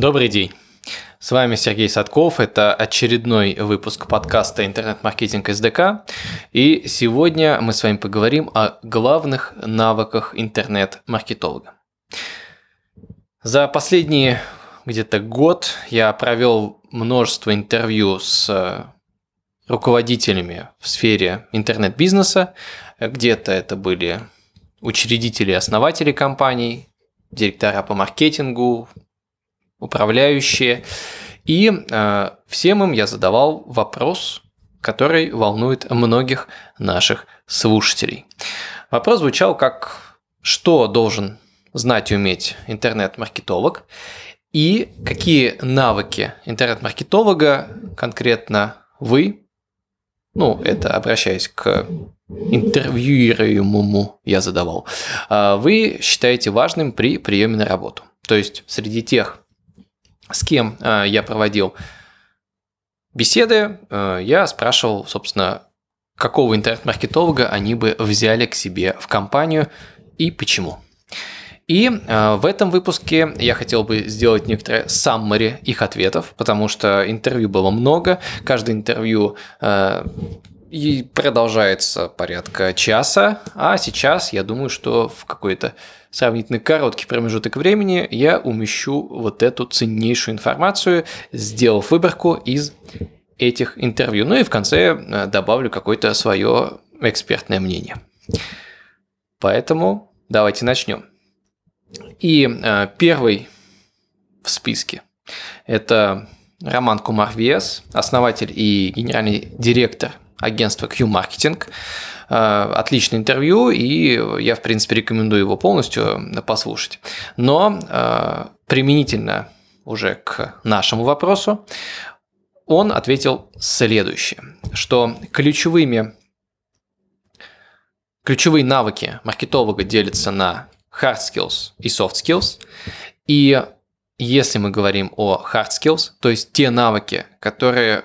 Добрый день. С вами Сергей Садков. Это очередной выпуск подкаста «Интернет-маркетинг СДК». И сегодня мы с вами поговорим о главных навыках интернет-маркетолога. За последний где-то год я провел множество интервью с руководителями в сфере интернет-бизнеса. Где-то это были учредители и основатели компаний, директора по маркетингу, управляющие. И э, всем им я задавал вопрос, который волнует многих наших слушателей. Вопрос звучал как «Что должен знать и уметь интернет-маркетолог?» и какие навыки интернет-маркетолога конкретно вы, ну, это обращаясь к интервьюируемому я задавал, а вы считаете важным при приеме на работу. То есть среди тех с кем э, я проводил беседы, э, я спрашивал, собственно, какого интернет-маркетолога они бы взяли к себе в компанию и почему. И э, в этом выпуске я хотел бы сделать некоторые саммари их ответов, потому что интервью было много, каждое интервью и продолжается порядка часа, а сейчас я думаю, что в какой-то сравнительно короткий промежуток времени я умещу вот эту ценнейшую информацию, сделав выборку из этих интервью. Ну и в конце э, добавлю какое-то свое экспертное мнение. Поэтому давайте начнем. И э, первый в списке – это Роман Кумар Вес, основатель и генеральный директор агентства Q-Marketing. Э, отличное интервью, и я, в принципе, рекомендую его полностью послушать. Но э, применительно уже к нашему вопросу, он ответил следующее, что ключевыми, ключевые навыки маркетолога делятся на hard skills и soft skills. И если мы говорим о hard skills, то есть те навыки, которые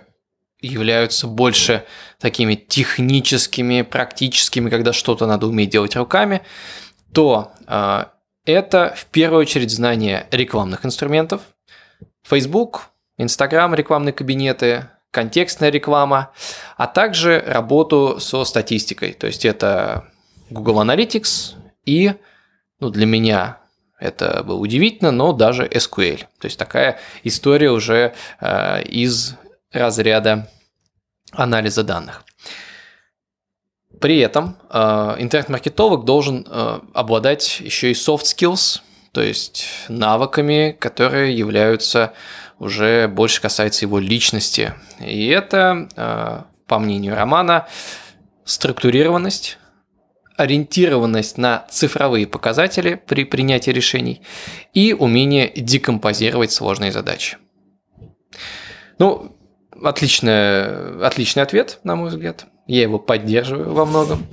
являются больше такими техническими, практическими, когда что-то надо уметь делать руками, то э, это в первую очередь знание рекламных инструментов, Facebook, Instagram, рекламные кабинеты, контекстная реклама, а также работу со статистикой. То есть это Google Analytics и, ну, для меня это было удивительно, но даже SQL. То есть такая история уже э, из разряда анализа данных. При этом э, интернет-маркетолог должен э, обладать еще и soft skills, то есть навыками, которые являются уже больше касается его личности. И это, э, по мнению Романа, структурированность, ориентированность на цифровые показатели при принятии решений и умение декомпозировать сложные задачи. Ну, отличный, отличный ответ, на мой взгляд. Я его поддерживаю во многом.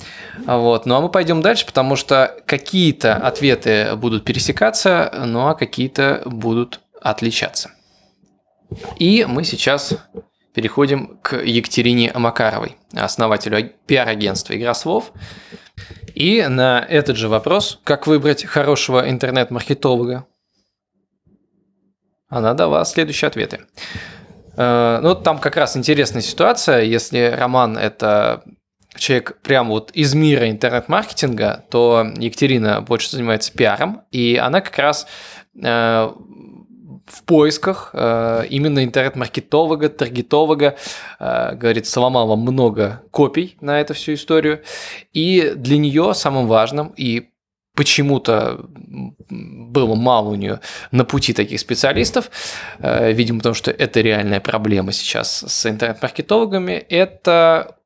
Вот. Ну а мы пойдем дальше, потому что какие-то ответы будут пересекаться, ну а какие-то будут отличаться. И мы сейчас переходим к Екатерине Макаровой, основателю пиар-агентства «Игра слов». И на этот же вопрос, как выбрать хорошего интернет-маркетолога, она дала следующие ответы. Э, ну, там как раз интересная ситуация. Если Роман – это человек прямо вот из мира интернет-маркетинга, то Екатерина больше занимается пиаром, и она как раз э, в поисках э, именно интернет-маркетолога, таргетолога, говорит, сломала много копий на эту всю историю. И для нее самым важным и почему-то было мало у нее на пути таких специалистов, э, видимо, потому что это реальная проблема сейчас с интернет-маркетологами, это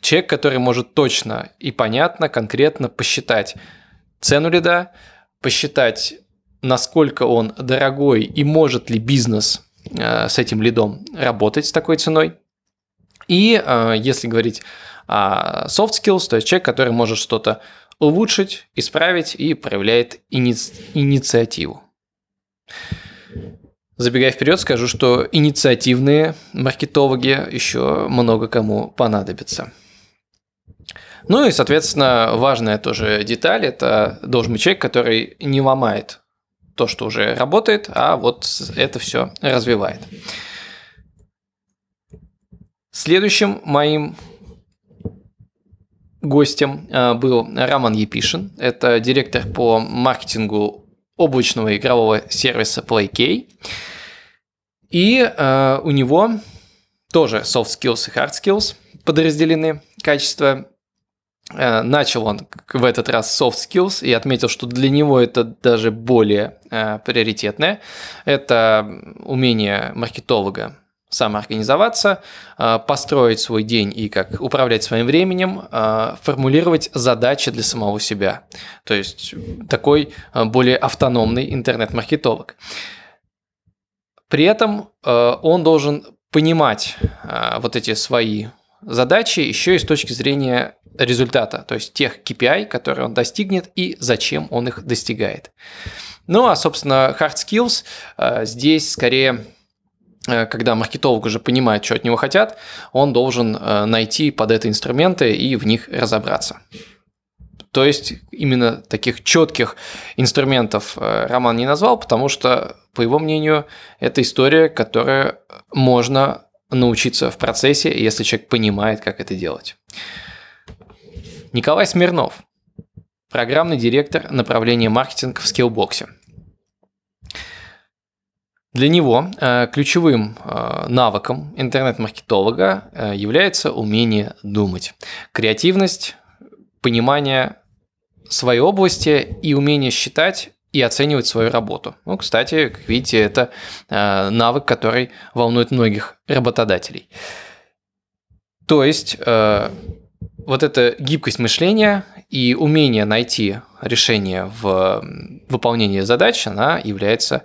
человек, который может точно и понятно, конкретно посчитать цену лида, посчитать, насколько он дорогой и может ли бизнес э, с этим лидом работать с такой ценой. И э, если говорить о soft skills, то есть человек, который может что-то улучшить, исправить и проявляет ини... инициативу. Забегая вперед, скажу, что инициативные маркетологи еще много кому понадобятся. Ну и, соответственно, важная тоже деталь – это должен быть человек, который не ломает то, что уже работает, а вот это все развивает. Следующим моим гостем э, был Роман Епишин. Это директор по маркетингу облачного игрового сервиса PlayK. И э, у него тоже soft skills и hard skills подразделены качества. Э, начал он в этот раз soft skills и отметил, что для него это даже более э, приоритетное. Это умение маркетолога самоорганизоваться, э, построить свой день и как управлять своим временем, э, формулировать задачи для самого себя. То есть такой э, более автономный интернет-маркетолог. При этом он должен понимать вот эти свои задачи еще и с точки зрения результата, то есть тех KPI, которые он достигнет и зачем он их достигает. Ну а, собственно, hard skills здесь скорее когда маркетолог уже понимает, что от него хотят, он должен э, найти под это инструменты и в них разобраться. То есть именно таких четких инструментов э, Роман не назвал, потому что, по его мнению, это история, которая можно научиться в процессе, если человек понимает, как это делать. Николай Смирнов, программный директор направления маркетинг в Skillbox. Для него э, ключевым э, навыком интернет-маркетолога э, является умение думать. Креативность, понимание своей области и умение считать и оценивать свою работу. Ну, кстати, как видите, это навык, который волнует многих работодателей. То есть вот эта гибкость мышления и умение найти решение в выполнении задач, она является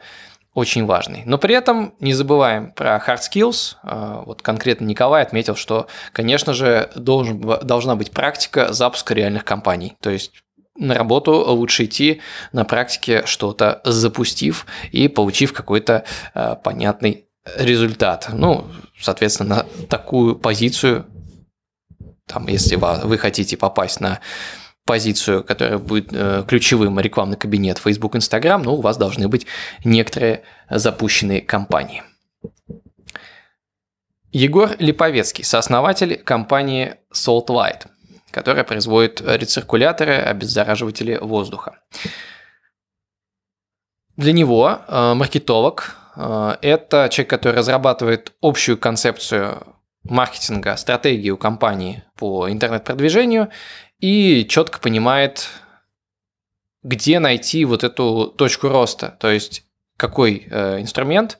очень важный. Но при этом не забываем про hard skills. А, вот конкретно Николай отметил, что, конечно же, должен, должна быть практика запуска реальных компаний. То есть на работу лучше идти на практике что-то запустив и получив какой-то а, понятный результат. Ну, соответственно, на такую позицию, там, если вы хотите попасть на позицию, которая будет э, ключевым рекламный кабинет Facebook, Instagram, но у вас должны быть некоторые запущенные кампании. Егор Липовецкий, сооснователь компании Salt Light, которая производит рециркуляторы, обеззараживатели воздуха. Для него э, маркетолог э, – это человек, который разрабатывает общую концепцию маркетинга, стратегию компании по интернет-продвижению и четко понимает, где найти вот эту точку роста, то есть какой э, инструмент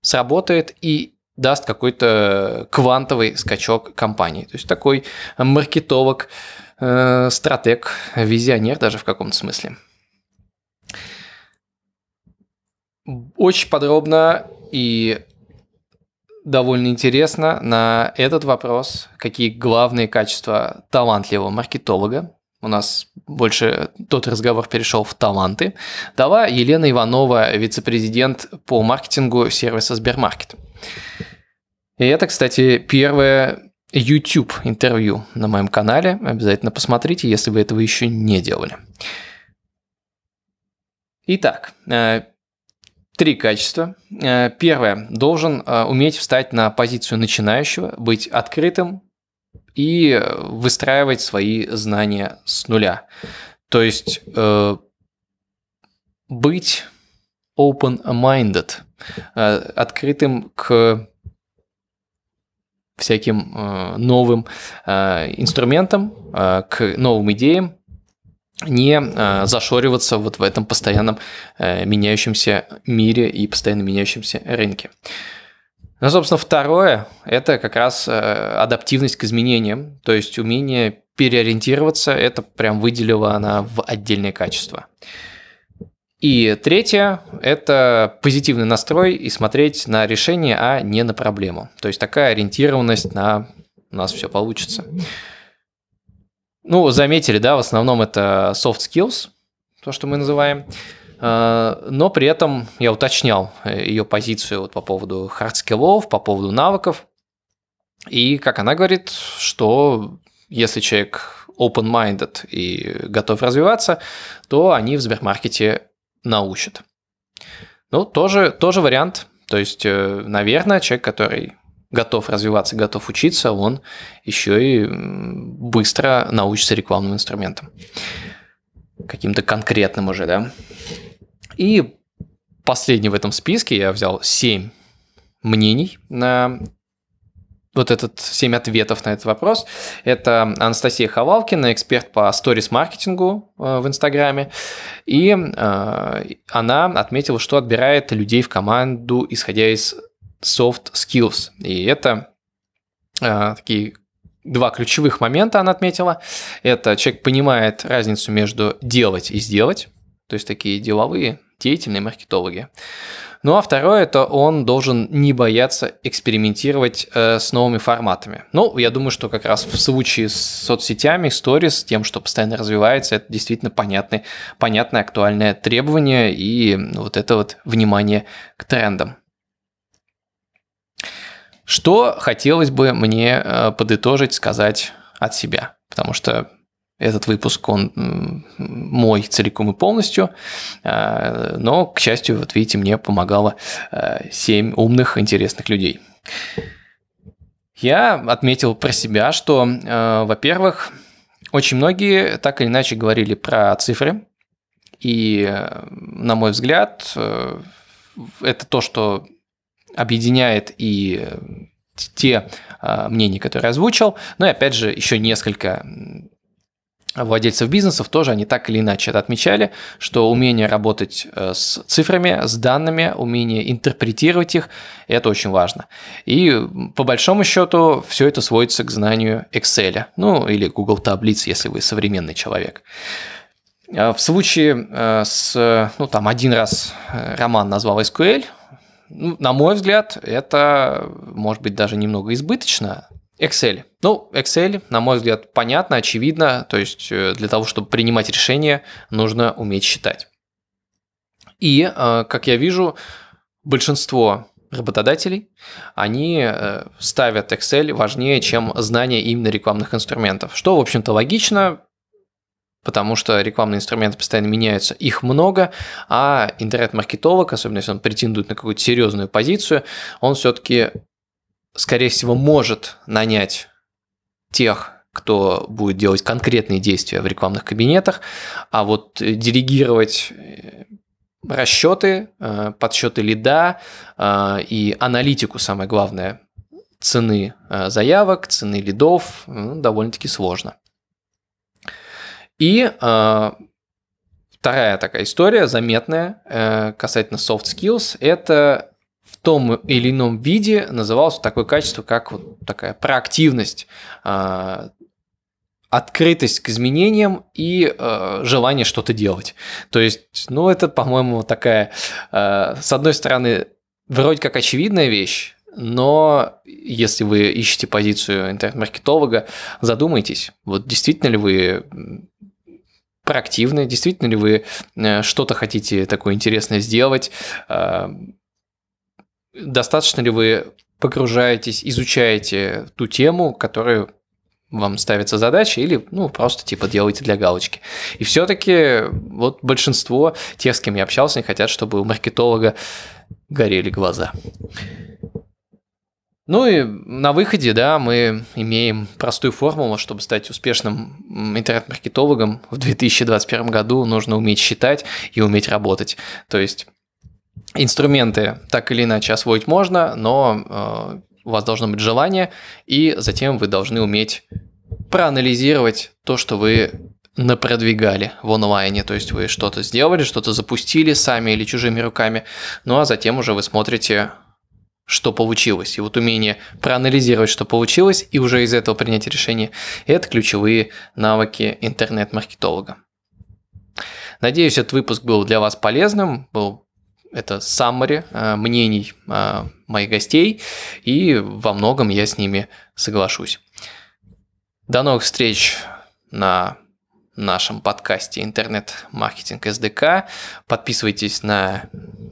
сработает и даст какой-то квантовый скачок компании. То есть такой маркетолог, э, стратег, визионер даже в каком-то смысле. Очень подробно и довольно интересно на этот вопрос, какие главные качества талантливого маркетолога. У нас больше тот разговор перешел в таланты. Дала Елена Иванова, вице-президент по маркетингу сервиса Сбермаркет. И это, кстати, первое YouTube интервью на моем канале. Обязательно посмотрите, если вы этого еще не делали. Итак, э, Три качества. Э, первое. Должен э, уметь встать на позицию начинающего, быть открытым и выстраивать свои знания с нуля. То есть э, быть open-minded, открытым к всяким новым инструментам, к новым идеям, не э, зашориваться вот в этом постоянном э, меняющемся мире и постоянно меняющемся рынке. Ну, собственно, второе – это как раз э, адаптивность к изменениям, то есть умение переориентироваться, это прям выделила она в отдельное качество. И третье – это позитивный настрой и смотреть на решение, а не на проблему. То есть такая ориентированность на «у нас все получится». Ну, заметили, да, в основном это soft skills, то, что мы называем. А, но при этом я уточнял э, ее позицию вот по поводу hard skills, по поводу навыков. И как она говорит, что если человек open-minded и готов развиваться, то они в Сбермаркете научат. Ну, тоже, тоже вариант. То есть, э, наверное, человек, который готов развиваться, готов учиться, он еще и быстро научится рекламным инструментам. Каким-то конкретным уже, да. И последний в этом списке я взял 7 мнений на вот этот 7 ответов на этот вопрос. Это Анастасия Ховалкина, эксперт по сторис-маркетингу э, в Инстаграме. И э, она отметила, что отбирает людей в команду, исходя из soft skills. И это э, такие два ключевых момента она отметила. Это человек понимает разницу между делать и сделать, то есть такие деловые, деятельные маркетологи. Ну а второе, это он должен не бояться экспериментировать э, с новыми форматами. Ну, я думаю, что как раз в случае с соцсетями, сторис, тем, что постоянно развивается, это действительно понятное, понятное актуальное требование и вот это вот внимание к трендам. Что хотелось бы мне э, подытожить, сказать от себя, потому что этот выпуск, он мой целиком и полностью, э, но, к счастью, вот видите, мне помогало 7 э, умных, интересных людей. Я отметил про себя, что, во-первых, очень многие так или иначе говорили про цифры, и, на мой взгляд, это то, что объединяет и те а, мнения, которые я озвучил, но и опять же еще несколько владельцев бизнесов тоже они так или иначе это отмечали, что умение работать э, с цифрами, с данными, умение интерпретировать их, это очень важно. И по большому счету все это сводится к знанию Excel, ну или Google таблиц, если вы современный человек. А в случае э, с, ну там один раз э, Роман назвал SQL, ну, на мой взгляд, это может быть даже немного избыточно. Excel. Ну, Excel, на мой взгляд, понятно, очевидно. То есть э, для того, чтобы принимать решения, нужно уметь считать. И, э, как я вижу, большинство работодателей, они э, ставят Excel важнее, чем знание именно рекламных инструментов. Что, в общем-то, логично, потому что рекламные инструменты постоянно меняются, их много, а интернет-маркетолог, особенно если он претендует на какую-то серьезную позицию, он все-таки, скорее всего, может нанять тех, кто будет делать конкретные действия в рекламных кабинетах, а вот делегировать э, расчеты, э, подсчеты лида э, и аналитику, самое главное, цены заявок, цены лидов, ну, довольно-таки сложно. И э, вторая такая история, заметная, э, касательно soft skills, это в том или ином виде называлось такое качество, как вот такая проактивность, э, открытость к изменениям и э, желание что-то делать. То есть, ну, это, по-моему, такая, э, с одной стороны, вроде как очевидная вещь, но если вы ищете позицию интернет-маркетолога, задумайтесь, вот действительно ли вы проактивны, действительно ли вы э, что-то хотите такое интересное сделать, э, достаточно ли вы погружаетесь, изучаете ту тему, которую вам ставится задача, или ну, просто типа делаете для галочки. И все-таки вот большинство тех, с кем я общался, не хотят, чтобы у маркетолога горели глаза. Ну и на выходе, да, мы имеем простую формулу, чтобы стать успешным интернет-маркетологом в 2021 году нужно уметь считать и уметь работать. То есть инструменты так или иначе освоить можно, но э, у вас должно быть желание, и затем вы должны уметь проанализировать то, что вы напродвигали в онлайне, то есть вы что-то сделали, что-то запустили сами или чужими руками, ну а затем уже вы смотрите что получилось. И вот умение проанализировать, что получилось, и уже из этого принять решение – это ключевые навыки интернет-маркетолога. Надеюсь, этот выпуск был для вас полезным, был это summary э, мнений э, моих гостей, и во многом я с ними соглашусь. До новых встреч на нашем подкасте «Интернет-маркетинг СДК». Подписывайтесь на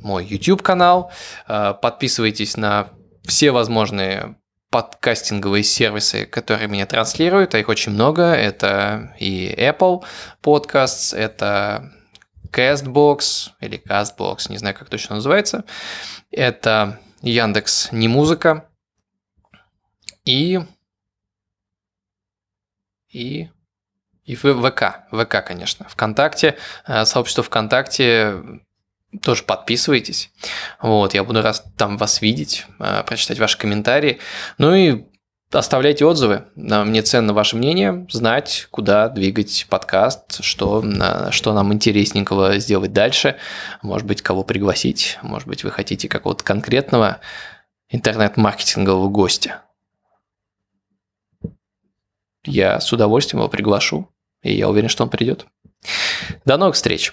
мой YouTube-канал, э, подписывайтесь на все возможные подкастинговые сервисы, которые меня транслируют, а их очень много. Это и Apple Podcasts, это Castbox или Castbox, не знаю, как точно называется. Это Яндекс не музыка. И... И... И ВК, ВК, конечно. ВКонтакте, э, сообщество ВКонтакте тоже подписывайтесь. Вот, я буду раз там вас видеть, э, прочитать ваши комментарии. Ну и Оставляйте отзывы. Мне ценно ваше мнение, знать, куда двигать подкаст, что, что нам интересненького сделать дальше. Может быть, кого пригласить. Может быть, вы хотите какого-то конкретного интернет-маркетингового гостя. Я с удовольствием его приглашу, и я уверен, что он придет. До новых встреч!